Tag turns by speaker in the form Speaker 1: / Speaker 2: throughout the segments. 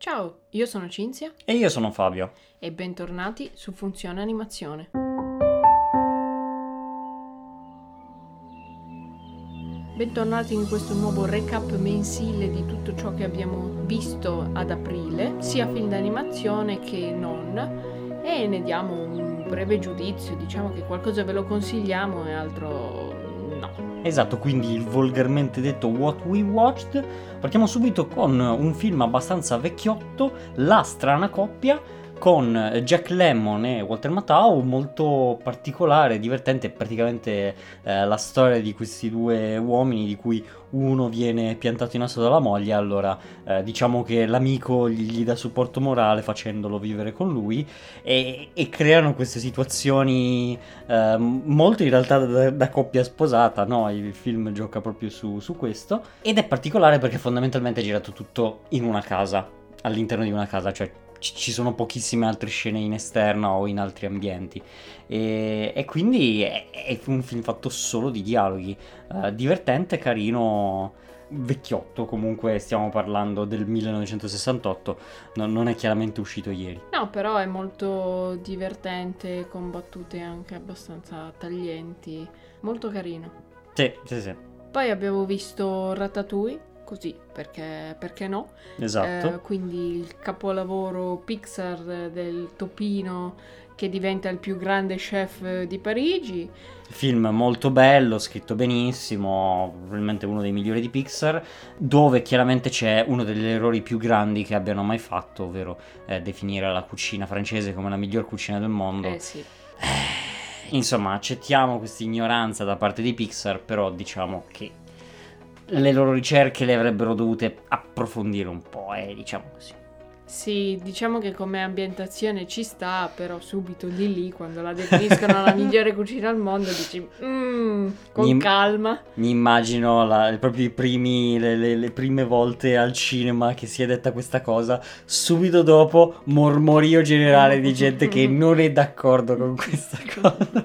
Speaker 1: Ciao, io sono Cinzia
Speaker 2: E io sono Fabio.
Speaker 1: e bentornati su Funzione Animazione. Bentornati in questo nuovo recap mensile di tutto ciò che abbiamo visto ad aprile, sia film d'animazione che non, e ne diamo un breve giudizio, diciamo che qualcosa ve lo consigliamo e altro.
Speaker 2: Esatto, quindi il volgarmente detto What We Watched. Partiamo subito con un film abbastanza vecchiotto, La strana coppia, con Jack Lemmon e Walter Matthau, molto particolare, divertente, praticamente eh, la storia di questi due uomini di cui uno viene piantato in asso dalla moglie, allora eh, diciamo che l'amico gli, gli dà supporto morale facendolo vivere con lui e, e creano queste situazioni eh, molto in realtà da, da coppia sposata, no? Il film gioca proprio su, su questo ed è particolare perché fondamentalmente è girato tutto in una casa, all'interno di una casa, cioè ci sono pochissime altre scene in esterna o in altri ambienti. E, e quindi è, è un film fatto solo di dialoghi, eh, divertente, carino, vecchiotto. Comunque stiamo parlando del 1968, no- non è chiaramente uscito ieri.
Speaker 1: No, però è molto divertente, con battute anche abbastanza taglienti, molto carino.
Speaker 2: Sì, sì, sì,
Speaker 1: Poi abbiamo visto Ratatouille, così, perché, perché no?
Speaker 2: esatto.
Speaker 1: Eh, quindi il capolavoro Pixar del topino che diventa il più grande chef di Parigi.
Speaker 2: Film molto bello, scritto benissimo, probabilmente uno dei migliori di Pixar, dove chiaramente c'è uno degli errori più grandi che abbiano mai fatto, ovvero eh, definire la cucina francese come la miglior cucina del mondo.
Speaker 1: Eh sì.
Speaker 2: Insomma, accettiamo questa ignoranza da parte di Pixar, però diciamo che le loro ricerche le avrebbero dovute approfondire un po', eh, diciamo così.
Speaker 1: Sì, diciamo che come ambientazione ci sta, però subito lì lì, quando la definiscono la migliore cucina al mondo, dici, "Mm, con
Speaker 2: Mi-
Speaker 1: calma.
Speaker 2: Mi immagino la- proprio i primi, le, le- le prime volte al cinema che si è detta questa cosa, subito dopo mormorio generale di gente che non è d'accordo con questa cosa,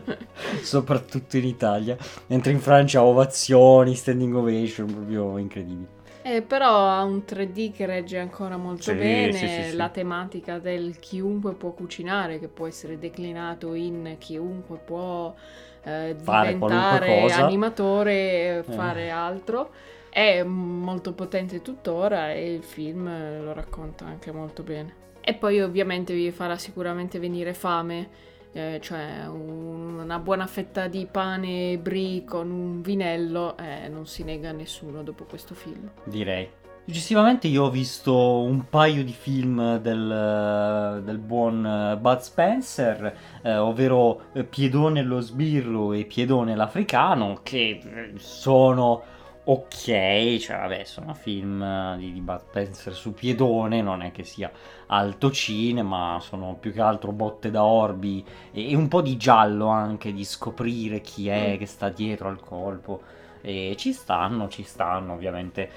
Speaker 2: soprattutto in Italia, mentre in Francia ovazioni, standing ovation, proprio incredibili.
Speaker 1: Eh, però ha un 3D che regge ancora molto
Speaker 2: Sì,
Speaker 1: bene,
Speaker 2: sì, sì,
Speaker 1: la tematica del chiunque può cucinare, che può essere declinato in chiunque può eh, diventare animatore e
Speaker 2: Eh.
Speaker 1: fare altro, è molto potente tuttora e il film eh, lo racconta anche molto bene. E poi ovviamente vi farà sicuramente venire fame, eh, cioè un- una buona fetta di pane brie con un vinello, eh, non si nega a nessuno dopo questo film.
Speaker 2: direi. Successivamente io ho visto un paio di film del, del buon eh, Bud Spencer, eh, ovvero eh, Piedone lo sbirro e Piedone l'africano, che eh, sono ok, cioè vabbè sono film eh, di, di Bud Spencer su Piedone, non è che sia alto cinema, sono più che altro botte da orbi e, e un po' di giallo anche, di scoprire chi è
Speaker 1: Mm.
Speaker 2: che sta dietro al colpo. E ci stanno, ci stanno, ovviamente.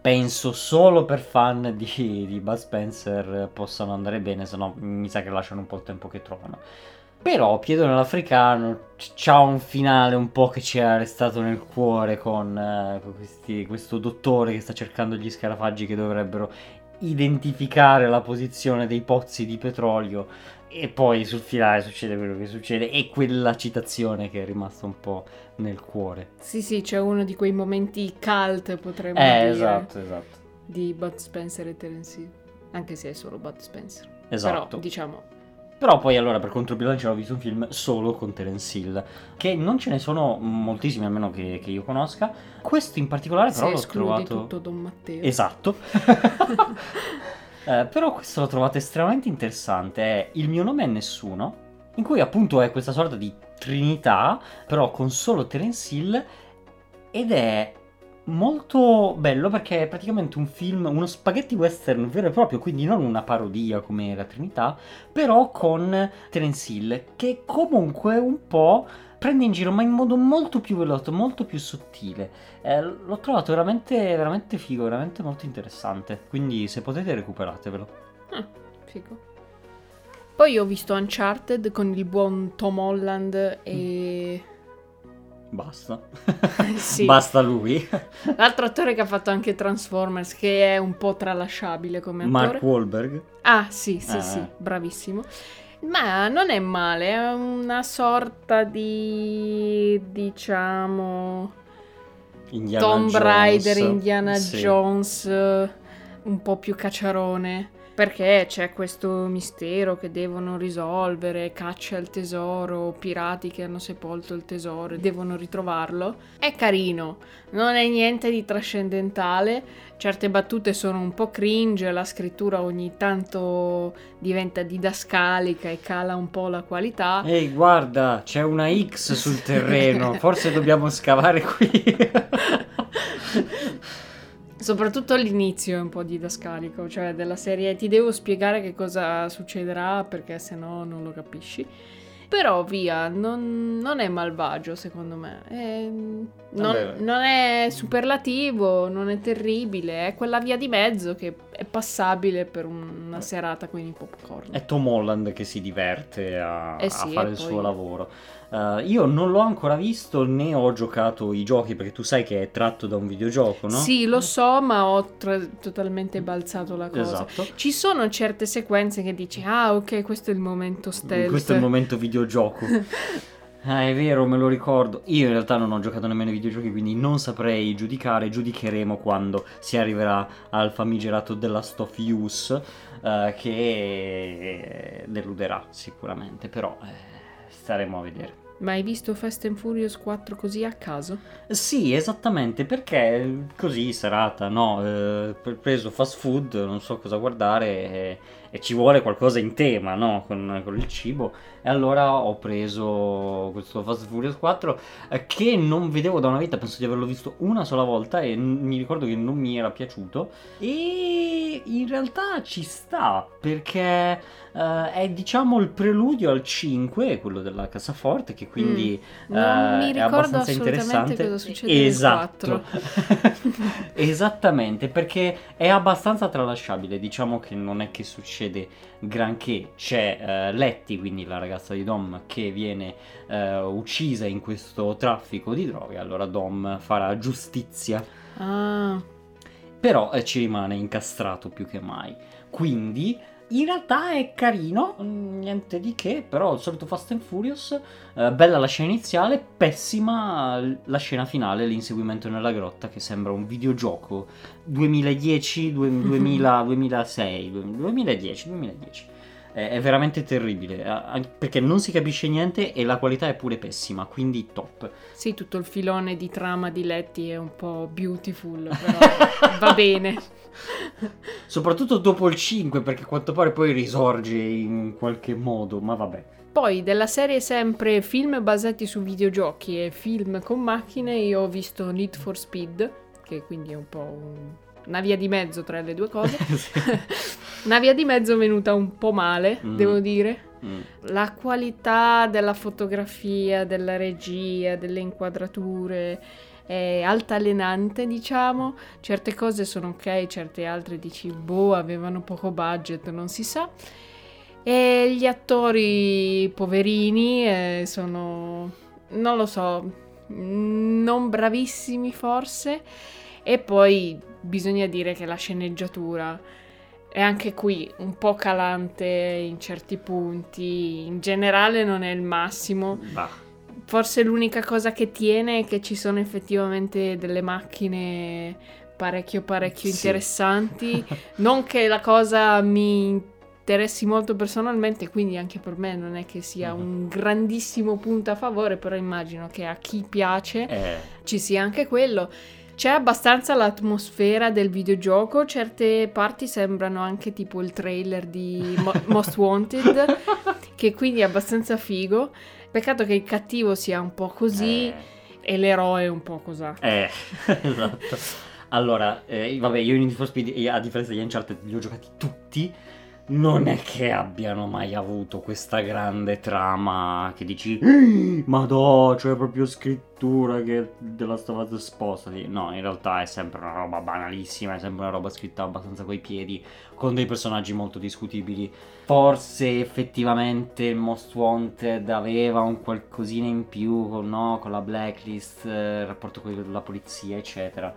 Speaker 2: Penso solo per fan di, di Bud Spencer possano andare bene, se no mi sa che lasciano un po' il tempo che trovano. Però Piedone l'Africano c- c'ha un finale un po' che ci è restato nel cuore con, eh, con questi- questo dottore che sta cercando gli scarafaggi che dovrebbero identificare la posizione dei pozzi di petrolio e poi sul finale succede quello che succede e quella citazione che è rimasta un po' nel cuore.
Speaker 1: Sì, sì, c'è uno di quei momenti cult, potremmo
Speaker 2: Eh,
Speaker 1: dire,
Speaker 2: esatto, esatto.
Speaker 1: di Bud Spencer e Terence Hill. Anche se è solo Bud Spencer.
Speaker 2: Esatto.
Speaker 1: Però, diciamo,
Speaker 2: Però poi allora per controbilanciare ho visto un film solo con Terence Hill, che non ce ne sono moltissimi almeno che, che io conosca. Questo in particolare però
Speaker 1: se
Speaker 2: l'ho trovato...
Speaker 1: tutto Don Matteo.
Speaker 2: Esatto. Eh, però questo l'ho trovato estremamente interessante. È Il mio nome è nessuno, in cui appunto è questa sorta di trinità, però con solo Terence Hill, ed è molto bello perché è praticamente un film, uno spaghetti western vero e proprio, quindi non una parodia come la Trinità, però con Terence Hill, che comunque un po' prende in giro, ma in modo molto più veloce, molto più sottile. Eh, l'ho trovato veramente, veramente figo, veramente molto interessante. Quindi se potete recuperatevelo.
Speaker 1: Ah, figo. Poi ho visto Uncharted con il buon Tom Holland e...
Speaker 2: Basta.
Speaker 1: Sì.
Speaker 2: Basta lui.
Speaker 1: L'altro attore che ha fatto anche Transformers, che è un po' tralasciabile come attore.
Speaker 2: Mark Wahlberg.
Speaker 1: Ah, sì, sì,
Speaker 2: Ah.
Speaker 1: sì, bravissimo. Ma non è male, è una sorta di, diciamo,
Speaker 2: Indiana
Speaker 1: Tomb. Raider, Indiana
Speaker 2: Sì.
Speaker 1: Jones, eh, un po' più cacciarone. Perché c'è questo mistero che devono risolvere, caccia al tesoro, pirati che hanno sepolto il tesoro e devono ritrovarlo. È carino, non è niente di trascendentale, certe battute sono un po' cringe, la scrittura ogni tanto diventa didascalica e cala un po' la qualità.
Speaker 2: Ehi, guarda, c'è una X sul terreno. Forse dobbiamo scavare qui.
Speaker 1: Soprattutto all'inizio è un po' didascalico, cioè della serie ti devo spiegare che cosa succederà perché se no non lo capisci. Però via, non, non è malvagio secondo me. È- non,
Speaker 2: Vabbè.
Speaker 1: non è superlativo, non è terribile, è quella via di mezzo che è passabile per una serata con i popcorn.
Speaker 2: È Tom Holland che si diverte a,
Speaker 1: Eh
Speaker 2: a
Speaker 1: sì,
Speaker 2: fare
Speaker 1: e
Speaker 2: il
Speaker 1: poi-
Speaker 2: suo lavoro. Eh, io non l'ho ancora visto né ho giocato i giochi perché tu sai che è tratto da un videogioco, no?
Speaker 1: Sì, lo so, ma ho tra- totalmente balzato la cosa.
Speaker 2: Esatto.
Speaker 1: Ci sono certe sequenze che dici, ah ok, questo è il momento stealth.
Speaker 2: Questo è il momento videogioco. Ah, è vero, me lo ricordo. Io in realtà non ho giocato nemmeno ai videogiochi, quindi non saprei giudicare. Giudicheremo quando si arriverà al famigerato della Stuff Use, eh, che deluderà sicuramente, però eh, staremo a vedere.
Speaker 1: Ma hai visto Fast and Furious 4 così a caso?
Speaker 2: Sì, esattamente, perché così serata, no? Eh, pre- preso fast food, non so cosa guardare e, e ci vuole qualcosa in tema, no? Con, con il cibo. E allora ho preso questo Fast Furious 4 eh, che non vedevo da una vita, penso di averlo visto una sola volta e n- mi ricordo che non mi era piaciuto. E in realtà ci sta, perché eh, è diciamo il preludio al 5, quello della cassaforte, che quindi...
Speaker 1: Non
Speaker 2: eh,
Speaker 1: mi
Speaker 2: è
Speaker 1: ricordo
Speaker 2: abbastanza
Speaker 1: assolutamente
Speaker 2: interessante.
Speaker 1: cosa succede
Speaker 2: esatto.
Speaker 1: 4.
Speaker 2: Esattamente, perché è abbastanza tralasciabile. Diciamo che non è che succede granché. C'è eh, Letty, quindi la ragazza di Dom, che viene eh, uccisa in questo traffico di droghe. Allora Dom farà giustizia.
Speaker 1: Ah,
Speaker 2: Però eh, ci rimane incastrato più che mai. Quindi. In realtà è carino, mm, niente di che, però il solito Fast and Furious, eh, bella la scena iniziale, pessima la scena finale, l'inseguimento nella grotta che sembra un videogioco 2010, due- 2000, 2006, 2010, 2010. È, è veramente terribile, perché non si capisce niente e la qualità è pure pessima, quindi top.
Speaker 1: sì, tutto il filone di trama di Letty è un po' beautiful, però va bene.
Speaker 2: Soprattutto dopo il 5, perché a quanto pare poi risorge in qualche modo, ma vabbè.
Speaker 1: Poi della serie sempre film basati su videogiochi e film con macchine, io ho visto Need for Speed, che quindi è un po' un- una via di mezzo tra le due cose. una via di mezzo venuta un po' male,
Speaker 2: Mm.
Speaker 1: devo dire.
Speaker 2: Mm.
Speaker 1: La qualità della fotografia, della regia, delle inquadrature è altalenante, diciamo. Certe cose sono ok, certe altre dici, boh, avevano poco budget, non si sa. E gli attori poverini eh, sono, non lo so, non bravissimi forse. E poi bisogna dire che la sceneggiatura è anche qui un po' calante in certi punti, in generale non è il massimo.
Speaker 2: Bah.
Speaker 1: Forse l'unica cosa che tiene è che ci sono effettivamente delle macchine parecchio parecchio
Speaker 2: Sì.
Speaker 1: interessanti. non che la cosa mi interessi molto personalmente, quindi anche per me non è che sia
Speaker 2: Mhm.
Speaker 1: un grandissimo punto a favore, però immagino che a chi piace
Speaker 2: Eh,
Speaker 1: ci sia anche quello. C'è abbastanza l'atmosfera del videogioco, certe parti sembrano anche tipo il trailer di Mo- Most Wanted, che quindi è abbastanza figo. Peccato che il cattivo sia un po' così
Speaker 2: eh,
Speaker 1: e l'eroe un po' così.
Speaker 2: eh, esatto. Allora, eh, vabbè, io in Need for Speed, a differenza di Uncharted, li ho giocati tutti. Non è che abbiano mai avuto questa grande trama che dici "Ehi, Madò, c'è proprio scrittura che della stavata spostati. No, in realtà è sempre una roba banalissima, è sempre una roba scritta abbastanza coi piedi, con dei personaggi molto discutibili. Forse effettivamente Most Wanted aveva un qualcosina in più no, con la blacklist, eh, il rapporto con la polizia, eccetera.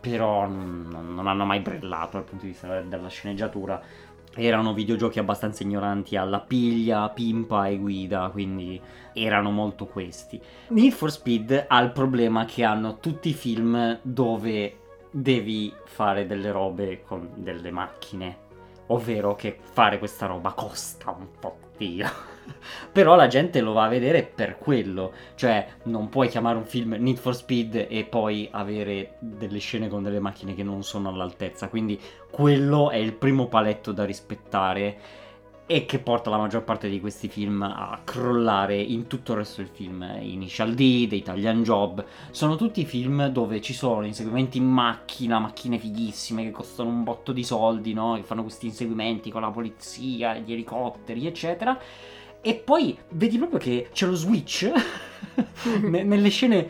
Speaker 2: Però non hanno mai brillato dal punto di vista della sceneggiatura erano videogiochi abbastanza ignoranti alla piglia, pimpa e guida, quindi erano molto questi. Need for Speed ha il problema che hanno tutti i film dove devi fare delle robe con delle macchine, ovvero che fare questa roba costa un po' Dio. Però la gente lo va a vedere per quello, cioè non puoi chiamare un film Need for Speed e poi avere delle scene con delle macchine che non sono all'altezza, quindi quello è il primo paletto da rispettare e che porta la maggior parte di questi film a crollare in tutto il resto del film. Initial D, The Italian Job, sono tutti film dove ci sono inseguimenti in macchina, macchine fighissime che costano un botto di soldi, no? Che fanno questi inseguimenti con la polizia, gli elicotteri, eccetera e poi vedi proprio che c'è lo switch nelle scene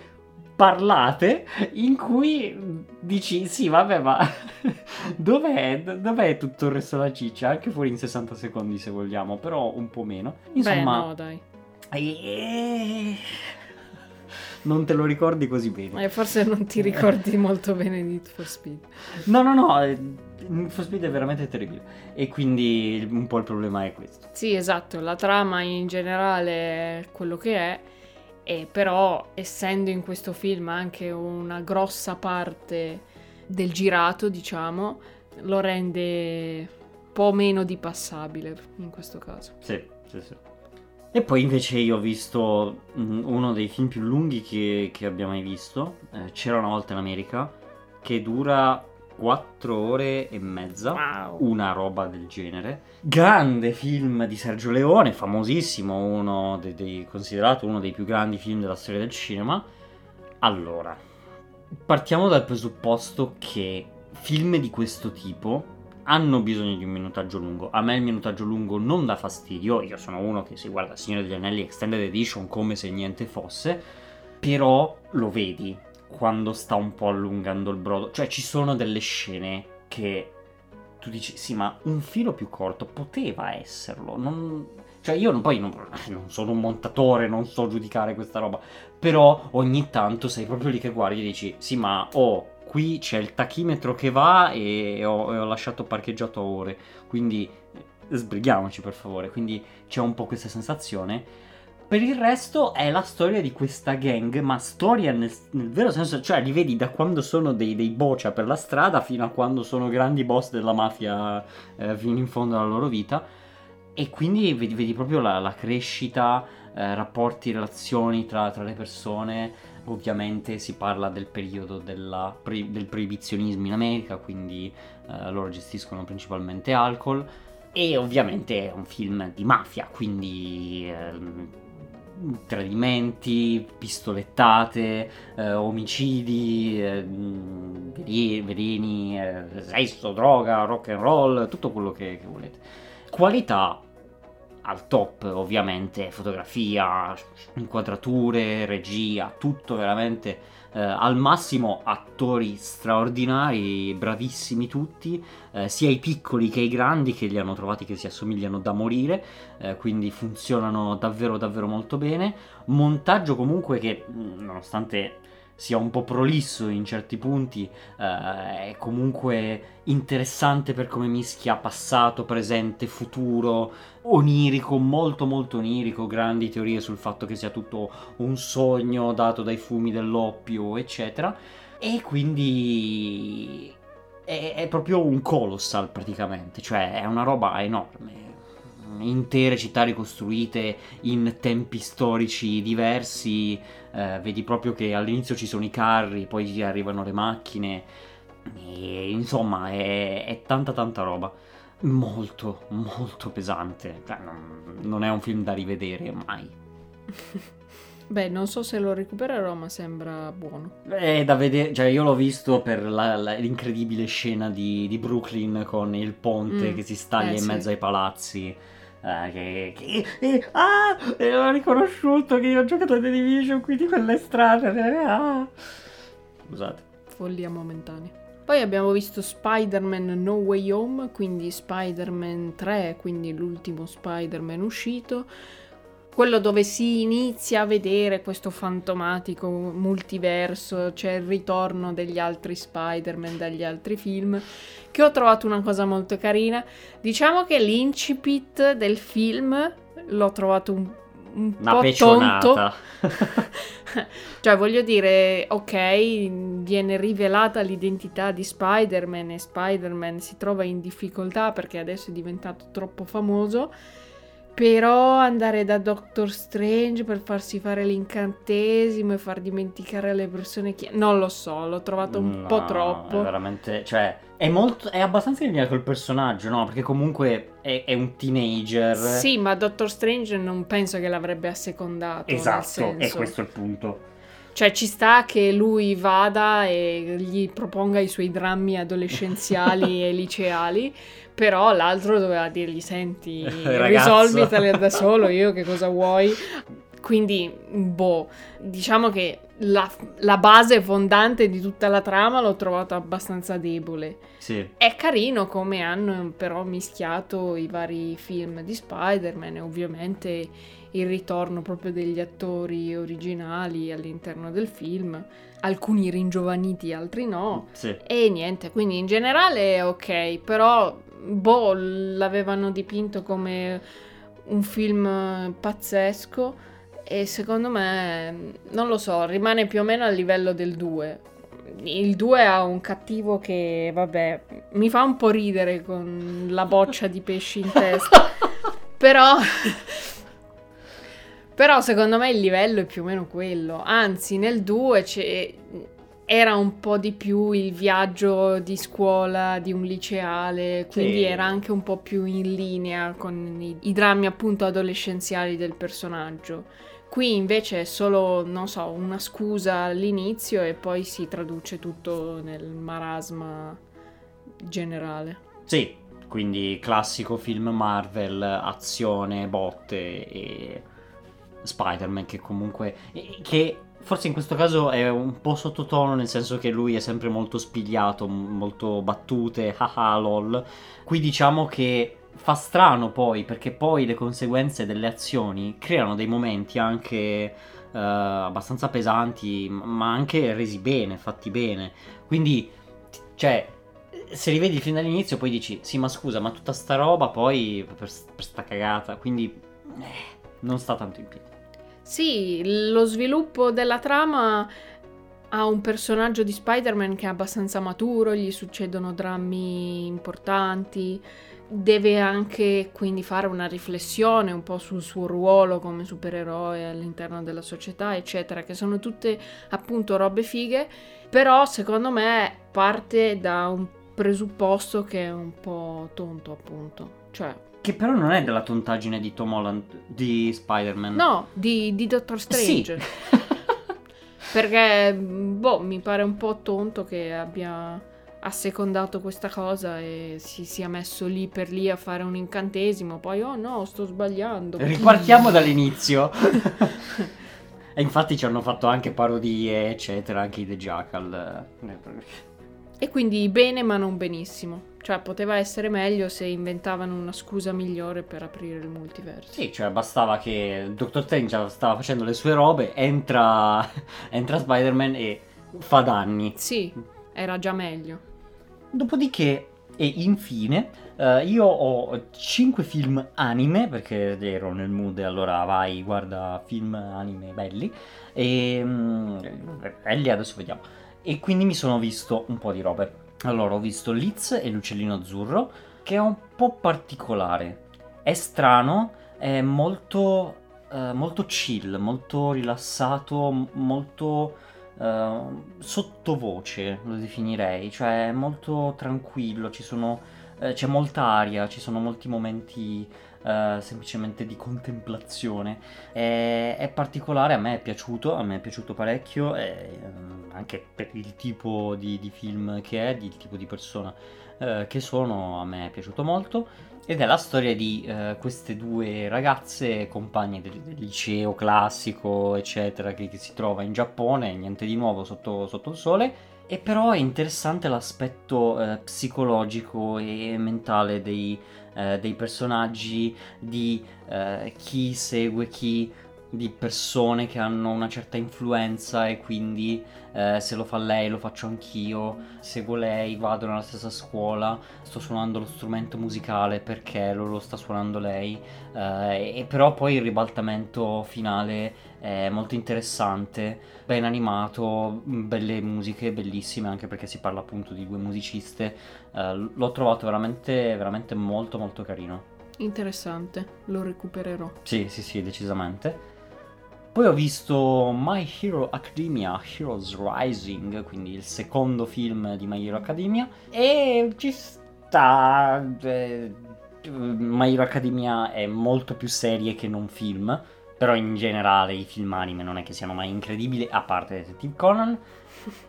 Speaker 2: parlate in cui dici sì vabbè ma dov'è, dov'è tutto il resto della ciccia anche fuori in 60 secondi se vogliamo però un po' meno insomma
Speaker 1: Beh, no, dai.
Speaker 2: eh, non te lo ricordi così bene
Speaker 1: Eh, forse non ti ricordi molto bene di Need for Speed.
Speaker 2: no no no eh, Need for Speed è veramente terribile e quindi un po' il problema è questo
Speaker 1: Sì, esatto, la trama in generale è quello che è, e però essendo in questo film anche una grossa parte del girato, diciamo, lo rende un po' meno di passabile in questo caso.
Speaker 2: Sì, sì, sì. E poi invece io ho visto mm, uno dei film più lunghi che, che abbia mai visto, eh, C'era una volta in America, che dura 4 ore e mezza,
Speaker 1: Wow.
Speaker 2: una roba del genere. Grande film di Sergio Leone, famosissimo, uno dei, dei- considerato uno dei più grandi film della storia del cinema. Allora, partiamo dal presupposto che film di questo tipo hanno bisogno di un minutaggio lungo. A me il minutaggio lungo non dà fastidio, io sono uno che si guarda Signore degli Anelli Extended Edition come se niente fosse, però lo vedi quando sta un po' allungando il brodo. Cioè ci sono delle scene che tu dici sì ma un filo più corto poteva esserlo. Non... Cioè io non- poi non, non sono un montatore, non so giudicare questa roba, però ogni tanto sei proprio lì che guardi e dici sì ma oh qui c'è il tachimetro che va e ho, ho lasciato parcheggiato ore, quindi eh, sbrighiamoci per favore, quindi c'è un po' questa sensazione. Per il resto è la storia di questa gang, ma storia nel, nel vero senso, cioè li vedi da quando sono dei, dei bocia per la strada fino a quando sono grandi boss della mafia eh, fino in fondo alla loro vita. E quindi vedi, vedi proprio la, la crescita, eh, rapporti, relazioni tra, tra le persone. Ovviamente si parla del periodo pro- del proibizionismo in America, quindi eh, loro gestiscono principalmente alcol. E ovviamente è un film di mafia, quindi ehm, tradimenti, pistolettate, eh, omicidi, eh, mh, veli- veleni, eh, sesso, droga, rock and roll, tutto quello che, che volete. Qualità al top, ovviamente, fotografia, inquadrature, regia, tutto veramente eh, al massimo attori straordinari, bravissimi tutti, eh, sia i piccoli che i grandi che li hanno trovati che si assomigliano da morire, eh, quindi funzionano davvero davvero molto bene. Montaggio comunque che mh, nonostante sia un po' prolisso in certi punti, eh, è comunque interessante per come mischia passato, presente, futuro, onirico, molto molto onirico, grandi teorie sul fatto che sia tutto un sogno dato dai fumi dell'oppio, eccetera. E quindi è, è proprio un colossal praticamente, cioè è una roba enorme. Intere città ricostruite in tempi storici diversi, eh, vedi proprio che all'inizio ci sono i carri, poi arrivano le macchine, e, insomma è, è tanta tanta roba. Molto, molto pesante. Cioè, non, è un film da rivedere mai.
Speaker 1: Beh, non so se lo recupererò, ma sembra buono.
Speaker 2: È da vedere, cioè io l'ho visto per la- la- l'incredibile scena di, di Brooklyn con il ponte
Speaker 1: Mm,
Speaker 2: che si staglia
Speaker 1: eh,
Speaker 2: in
Speaker 1: sì.
Speaker 2: mezzo ai palazzi. Eh, che, che- eh, ah, e ho riconosciuto che io ho giocato a The Division, quindi quella è strana. eh, ah. Scusate.
Speaker 1: Follia momentanea. Poi abbiamo visto Spider-Man No Way Home, quindi Spider-Man 3, quindi l'ultimo Spider-Man uscito. Quello dove si inizia a vedere questo fantomatico multiverso, c'è il ritorno degli altri Spider-Man dagli altri film, che ho trovato una cosa molto carina. Diciamo che l'incipit del film l'ho trovato un, un
Speaker 2: Una
Speaker 1: po' tonto.
Speaker 2: pecionata.
Speaker 1: Cioè, voglio dire, ok, viene rivelata l'identità di Spider-Man e Spider-Man si trova in difficoltà perché adesso è diventato troppo famoso. Però andare da Doctor Strange per farsi fare l'incantesimo e far dimenticare alle persone chi... Non lo so, l'ho trovato un po'
Speaker 2: No,
Speaker 1: troppo.
Speaker 2: È veramente, cioè, è molto, è abbastanza in linea col personaggio, no? Perché comunque è, è un teenager.
Speaker 1: Sì, ma Doctor Strange non penso che l'avrebbe assecondato.
Speaker 2: Esatto, è questo il punto.
Speaker 1: Cioè, ci sta che lui vada e gli proponga i suoi drammi adolescenziali e liceali, però l'altro doveva dirgli: Senti,
Speaker 2: Ragazzo."
Speaker 1: risolvitele da solo, io che cosa vuoi. Quindi, boh, diciamo che la, la base fondante di tutta la trama l'ho trovata abbastanza debole.
Speaker 2: Sì.
Speaker 1: È carino come hanno però mischiato i vari film di Spider-Man e ovviamente il ritorno proprio degli attori originali all'interno del film, alcuni ringiovaniti, altri no.
Speaker 2: Sì.
Speaker 1: E niente, quindi in generale è ok, però boh, l'avevano dipinto come un film pazzesco e secondo me, non lo so, rimane più o meno al livello del 2. Il 2 ha un cattivo che, vabbè, mi fa un po' ridere con la boccia di pesci in testa. Però però secondo me il livello è più o meno quello. Anzi, nel 2 c'è- era un po' di più il viaggio di scuola di un liceale, quindi
Speaker 2: Sì.
Speaker 1: era anche un po' più in linea con i, i drammi appunto adolescenziali del personaggio. Qui invece è solo, non so, una scusa all'inizio e poi si traduce tutto nel marasma generale.
Speaker 2: Sì, quindi classico film Marvel, azione, botte e Spider-Man che comunque... che forse in questo caso è un po' sottotono nel senso che lui è sempre molto spigliato, molto battute, haha lol. Qui diciamo che fa strano poi perché poi le conseguenze delle azioni creano dei momenti anche eh, abbastanza pesanti ma anche resi bene, fatti bene. Quindi, cioè, se rivedi film dall'inizio poi dici, sì ma scusa, ma tutta sta roba poi per, per sta cagata, quindi eh, non sta tanto in piedi.
Speaker 1: Sì, lo sviluppo della trama ha un personaggio di Spider-Man che è abbastanza maturo, gli succedono drammi importanti, deve anche quindi fare una riflessione un po' sul suo ruolo come supereroe all'interno della società, eccetera, che sono tutte appunto robe fighe, però secondo me parte da un presupposto che è un po' tonto appunto, cioè
Speaker 2: Che però non è della tontaggine di Tom Holland, di Spider-Man.
Speaker 1: no, di, di Doctor
Speaker 2: Sì.
Speaker 1: Strange. Perché, boh, mi pare un po' tonto che abbia assecondato questa cosa e si sia messo lì per lì a fare un incantesimo. Poi, oh no, sto sbagliando.
Speaker 2: Ripartiamo dall'inizio. e infatti ci hanno fatto anche parodie, eccetera, anche i The Jackal.
Speaker 1: E quindi bene, ma non benissimo. Cioè, poteva essere meglio se inventavano una scusa migliore per aprire il multiverso.
Speaker 2: Sì, cioè bastava che Dr. Strange stava facendo le sue robe, entra, entra Spider-Man e fa danni.
Speaker 1: Sì, era già meglio.
Speaker 2: Dopodiché, e infine, eh, io ho 5 film anime, perché ero nel mood e allora vai, guarda film anime belli. E mm, belli adesso vediamo. E quindi mi sono visto un po' di robe. Allora, ho visto Liz e l'uccellino azzurro, che è un po' particolare. È strano, è molto, eh, molto chill, molto rilassato, molto eh, sottovoce, lo definirei. Cioè, è molto tranquillo, sono eh, c'è molta aria, ci sono molti momenti eh, semplicemente di contemplazione. È, è, particolare, a me è piaciuto, a me è piaciuto parecchio, e, um, anche per il tipo di, di, film che è, il tipo di persona eh, che sono, a me è piaciuto molto. Ed è la storia di eh, queste due ragazze, compagne del, del, liceo classico, eccetera, che, che, si trova in Giappone, niente di nuovo sotto, sotto il sole. E però è interessante l'aspetto eh, psicologico e mentale dei, eh, dei personaggi, di eh, chi segue chi, di persone che hanno una certa influenza e quindi eh, se lo fa lei lo faccio anch'io, seguo lei, vado nella stessa scuola, sto suonando lo strumento musicale perché lo, lo sta suonando lei eh, e però poi il ribaltamento finale è molto interessante, ben animato, belle musiche, bellissime anche perché si parla appunto di due musiciste, eh, l'ho trovato veramente, veramente molto molto carino.
Speaker 1: Interessante, lo recupererò.
Speaker 2: Sì, sì, sì, decisamente. Poi ho visto My Hero Academia Heroes Rising, quindi il secondo film di My Hero Academia, e ci sta... Eh, My Hero Academia è molto più serie che non film, però in generale i film anime non è che siano mai incredibili, a parte Detective Conan.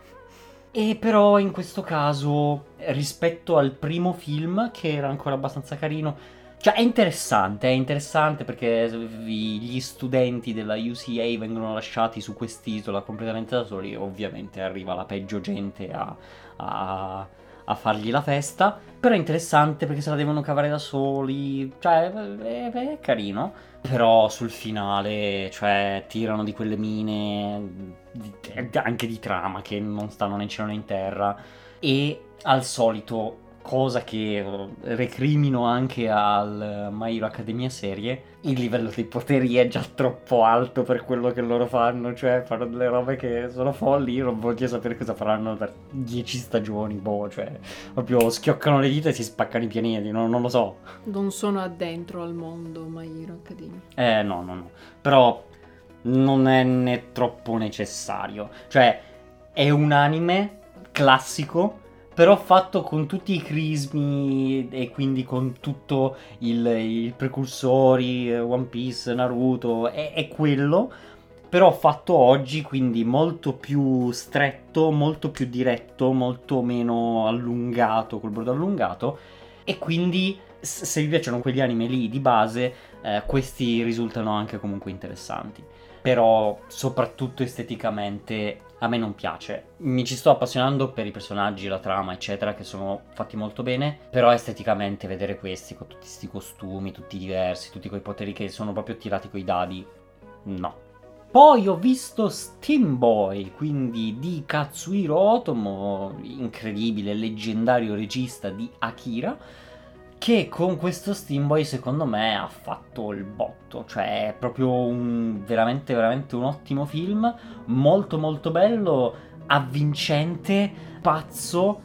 Speaker 2: E però in questo caso, rispetto al primo film, che era ancora abbastanza carino, cioè è interessante, è interessante perché gli studenti della UCA vengono lasciati su quest'isola completamente da soli ovviamente arriva la peggio gente a, a, a, fargli la festa. Però è interessante perché se la devono cavare da soli, cioè è, è carino. Però sul finale, cioè, tirano di quelle mine anche di trama che non stanno né in cielo né in terra. E al solito cosa che eh, recrimino anche al My Hero Academia serie, il livello dei poteri è già troppo alto per quello che loro fanno, cioè fanno delle robe che sono folli, io non voglio sapere cosa faranno per 10 stagioni, boh, cioè proprio schioccano le dita e si spaccano i pianeti, no, non lo so.
Speaker 1: Non sono addentro al mondo My Hero Academia.
Speaker 2: Eh no, no, no, però non è né troppo necessario, cioè è un anime classico però fatto con tutti i crismi e quindi con tutto il, i precursori, One Piece, Naruto, è, è quello, però fatto oggi, quindi molto più stretto, molto più diretto, molto meno allungato, col brodo allungato, e quindi se vi piacciono quegli anime lì di base, eh, questi risultano anche comunque interessanti. Però soprattutto esteticamente a me non piace. Mi ci sto appassionando per i personaggi, la trama, eccetera, che sono fatti molto bene, però esteticamente vedere questi con tutti questi costumi, tutti diversi, tutti quei poteri che sono proprio tirati coi dadi, no. Poi ho visto Steam Boy, quindi di Katsuhiro Otomo, incredibile, leggendario regista di Akira, che con questo Steam Boy secondo me ha fatto il botto, cioè è proprio un, veramente veramente un ottimo film, molto molto bello, avvincente, pazzo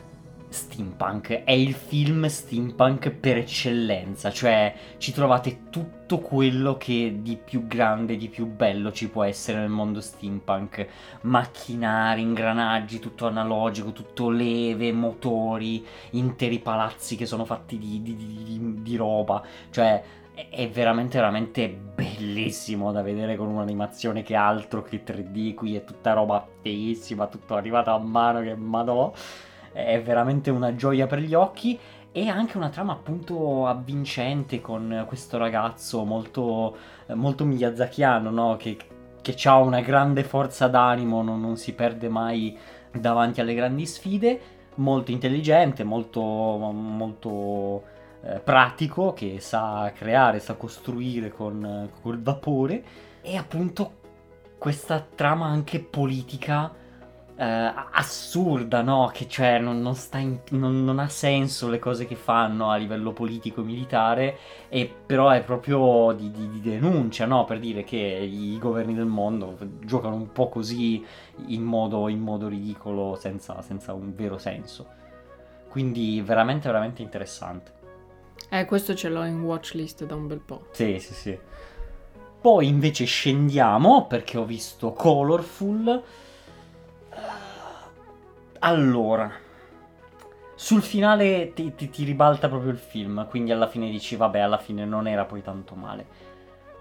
Speaker 2: steampunk, è il film steampunk per eccellenza, cioè ci trovate tutto quello che di più grande, di più bello ci può essere nel mondo steampunk, macchinari, ingranaggi, tutto analogico, tutto leve, motori, interi palazzi che sono fatti di, di, di, di roba, cioè è veramente veramente bellissimo da vedere con un'animazione che altro che 3D qui è tutta roba feissima tutto arrivato a mano che madò è veramente una gioia per gli occhi. E anche una trama appunto avvincente con questo ragazzo molto, molto miyazakiano, no? Che, che ha una grande forza d'animo, non, non, si perde mai davanti alle grandi sfide, molto intelligente, molto, molto eh, pratico, che sa creare, sa costruire con, col vapore. E appunto questa trama anche politica eh, assurda, no? Che cioè non, non, in, non, non, ha senso le cose che fanno a livello politico-militare, e però è proprio di, di, di, denuncia, no? Per dire che i governi del mondo giocano un po' così in modo, in modo ridicolo, senza, senza un vero senso. Quindi veramente, veramente interessante.
Speaker 1: Eh, questo ce l'ho in watchlist da un bel po'.
Speaker 2: Sì, sì, sì. Poi invece scendiamo perché ho visto Colorful allora, sul finale ti, ti, ti ribalta proprio il film, quindi alla fine dici vabbè, alla fine non era poi tanto male.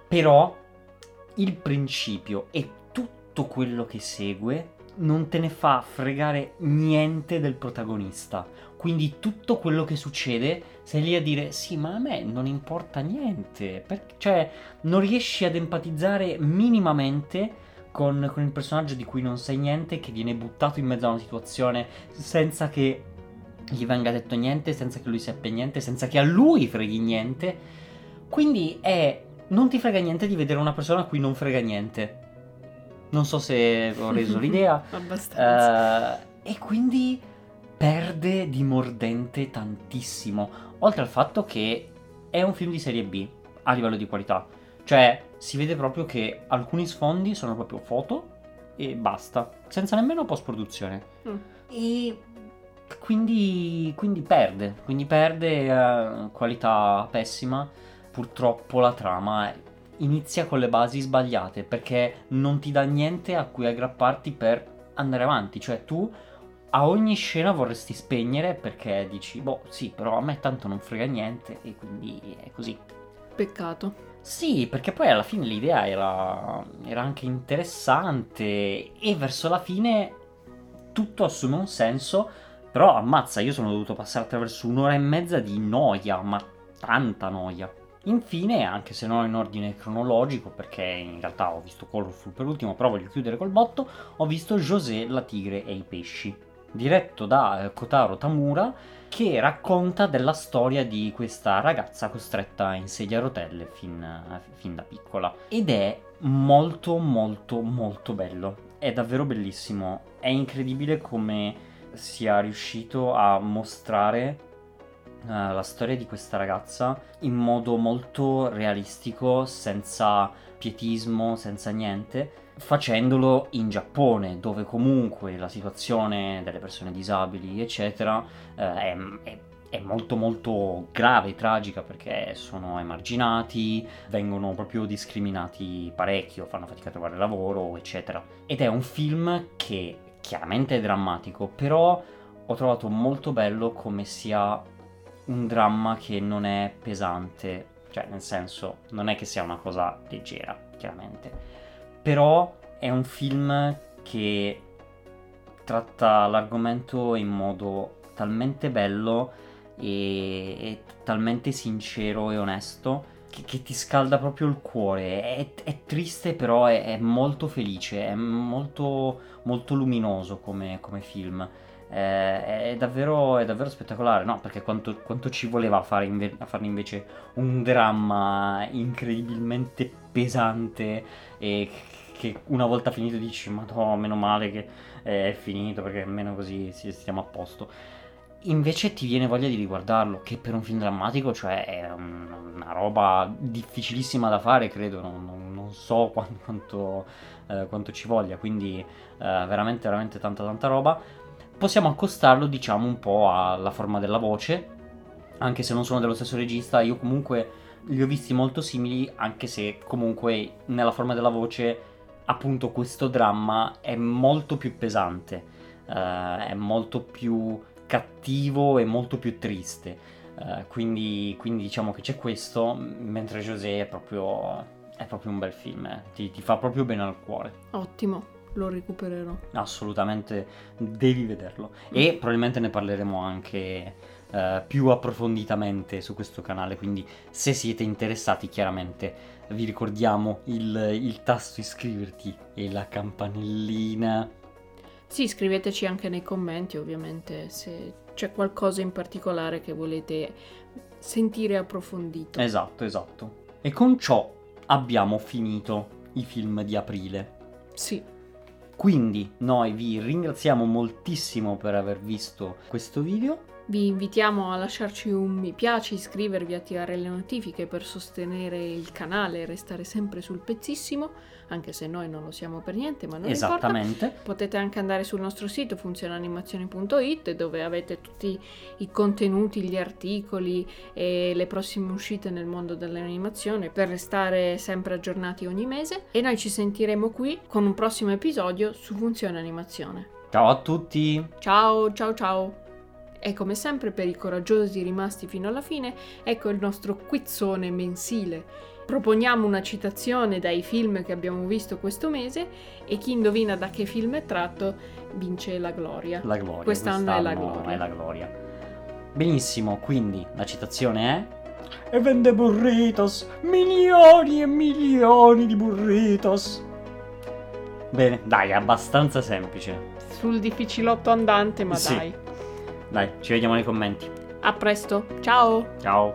Speaker 2: Però il principio e tutto quello che segue non te ne fa fregare niente del protagonista. Quindi tutto quello che succede sei lì a dire sì, ma a me non importa niente. Perché, cioè, non riesci ad empatizzare minimamente con, con, il personaggio di cui non sai niente, che viene buttato in mezzo a una situazione senza che gli venga detto niente, senza che lui sappia niente, senza che a lui freghi niente. Quindi è. Non ti frega niente di vedere una persona a cui non frega niente. Non so se ho reso l'idea.
Speaker 1: Abbastanza.
Speaker 2: Uh, e quindi perde di mordente tantissimo. Oltre al fatto che è un film di serie B a livello di qualità. Cioè, si vede proprio che alcuni sfondi sono proprio foto e basta, senza nemmeno post-produzione. Mm. E quindi, quindi, perde, quindi perde uh, qualità pessima. Purtroppo la trama inizia con le basi sbagliate perché non ti dà niente a cui aggrapparti per andare avanti. Cioè, tu a ogni scena vorresti spegnere perché dici, boh, sì, però a me tanto non frega niente e quindi è così.
Speaker 1: Peccato.
Speaker 2: Sì, perché poi alla fine l'idea era, era anche interessante e verso la fine tutto assume un senso, però ammazza, io sono dovuto passare attraverso un'ora e mezza di noia, ma tanta noia. Infine, anche se non in ordine cronologico, perché in realtà ho visto Colorful per ultimo, però voglio chiudere col botto, ho visto José, la tigre e i pesci diretto da eh, Kotaro Tamura, che racconta della storia di questa ragazza costretta in sedia a rotelle fin, fin da piccola. Ed è molto molto molto bello, è davvero bellissimo, è incredibile come sia riuscito a mostrare Uh, la storia di questa ragazza in modo molto realistico, senza pietismo, senza niente, facendolo in Giappone, dove comunque la situazione delle persone disabili, eccetera, eh, è, è, molto molto grave tragica perché sono emarginati, vengono proprio discriminati parecchio, fanno fatica a trovare lavoro, eccetera. Ed è un film che chiaramente è drammatico, però ho trovato molto bello come sia un dramma che non è pesante, cioè nel senso non è che sia una cosa leggera, chiaramente però è un film che tratta l'argomento in modo talmente bello e, e talmente sincero e onesto che, che, ti scalda proprio il cuore. È, è triste, però è, è, molto felice, è molto, molto luminoso come, come film. È, è, davvero, è, davvero, spettacolare, no? Perché quanto, quanto ci voleva fare inve- a farne invece un dramma incredibilmente pesante e che una volta finito dici ma no, meno male che è finito perché almeno così stiamo a posto. Invece ti viene voglia di riguardarlo, che per un film drammatico, cioè è una roba difficilissima da fare, credo, non, non so quanto, quanto, eh, quanto, ci voglia, quindi eh, veramente, veramente tanta, tanta roba. Possiamo accostarlo, diciamo, un po' alla forma della voce, anche se non sono dello stesso regista, io comunque li ho visti molto simili, anche se comunque nella forma della voce appunto questo dramma è molto più pesante, uh, è molto più cattivo e molto più triste. Uh, quindi, quindi, diciamo che c'è questo, mentre José è proprio, è proprio un bel film, eh. ti, ti fa proprio bene al cuore.
Speaker 1: Ottimo lo recupererò.
Speaker 2: Assolutamente devi vederlo. E probabilmente ne parleremo anche uh, più approfonditamente su questo canale. Quindi, se siete interessati, chiaramente vi ricordiamo il, il tasto iscriverti e la campanellina.
Speaker 1: Sì, scriveteci anche nei commenti, ovviamente, se c'è qualcosa in particolare che volete sentire approfondito.
Speaker 2: Esatto, esatto. E con ciò abbiamo finito i film di aprile.
Speaker 1: Sì.
Speaker 2: Quindi noi vi ringraziamo moltissimo per aver visto questo video
Speaker 1: vi invitiamo a lasciarci un mi piace, iscrivervi, attivare le notifiche per sostenere il canale e restare sempre sul pezzissimo, anche se noi non lo siamo per niente, ma non
Speaker 2: Esattamente.
Speaker 1: Importa. Potete anche andare sul nostro sito funzionanimazione.it dove avete tutti i contenuti, gli articoli e le prossime uscite nel mondo dell'animazione per restare sempre aggiornati ogni mese e noi ci sentiremo qui con un prossimo episodio su Funzione Animazione.
Speaker 2: Ciao a tutti!
Speaker 1: Ciao, ciao, ciao! E come sempre per i coraggiosi rimasti fino alla fine, ecco il nostro quizzone mensile. Proponiamo una citazione dai film che abbiamo visto questo mese e chi indovina da che film è tratto vince la gloria.
Speaker 2: La gloria.
Speaker 1: Quest'anno è la gloria.
Speaker 2: È la gloria. Benissimo, quindi la citazione è... E vende burritos, milioni e milioni di burritos. Bene, dai, abbastanza semplice.
Speaker 1: Sul difficilotto andante, ma
Speaker 2: Sì.
Speaker 1: dai.
Speaker 2: Dai, ci vediamo nei commenti.
Speaker 1: A presto, ciao!
Speaker 2: Ciao.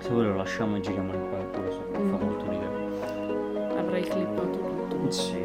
Speaker 2: Se vuoi lo lasciamo e giriamo in qualcuno, fa
Speaker 1: Mm.
Speaker 2: molto ridere.
Speaker 1: Avrei clippato tutto.
Speaker 2: Sì.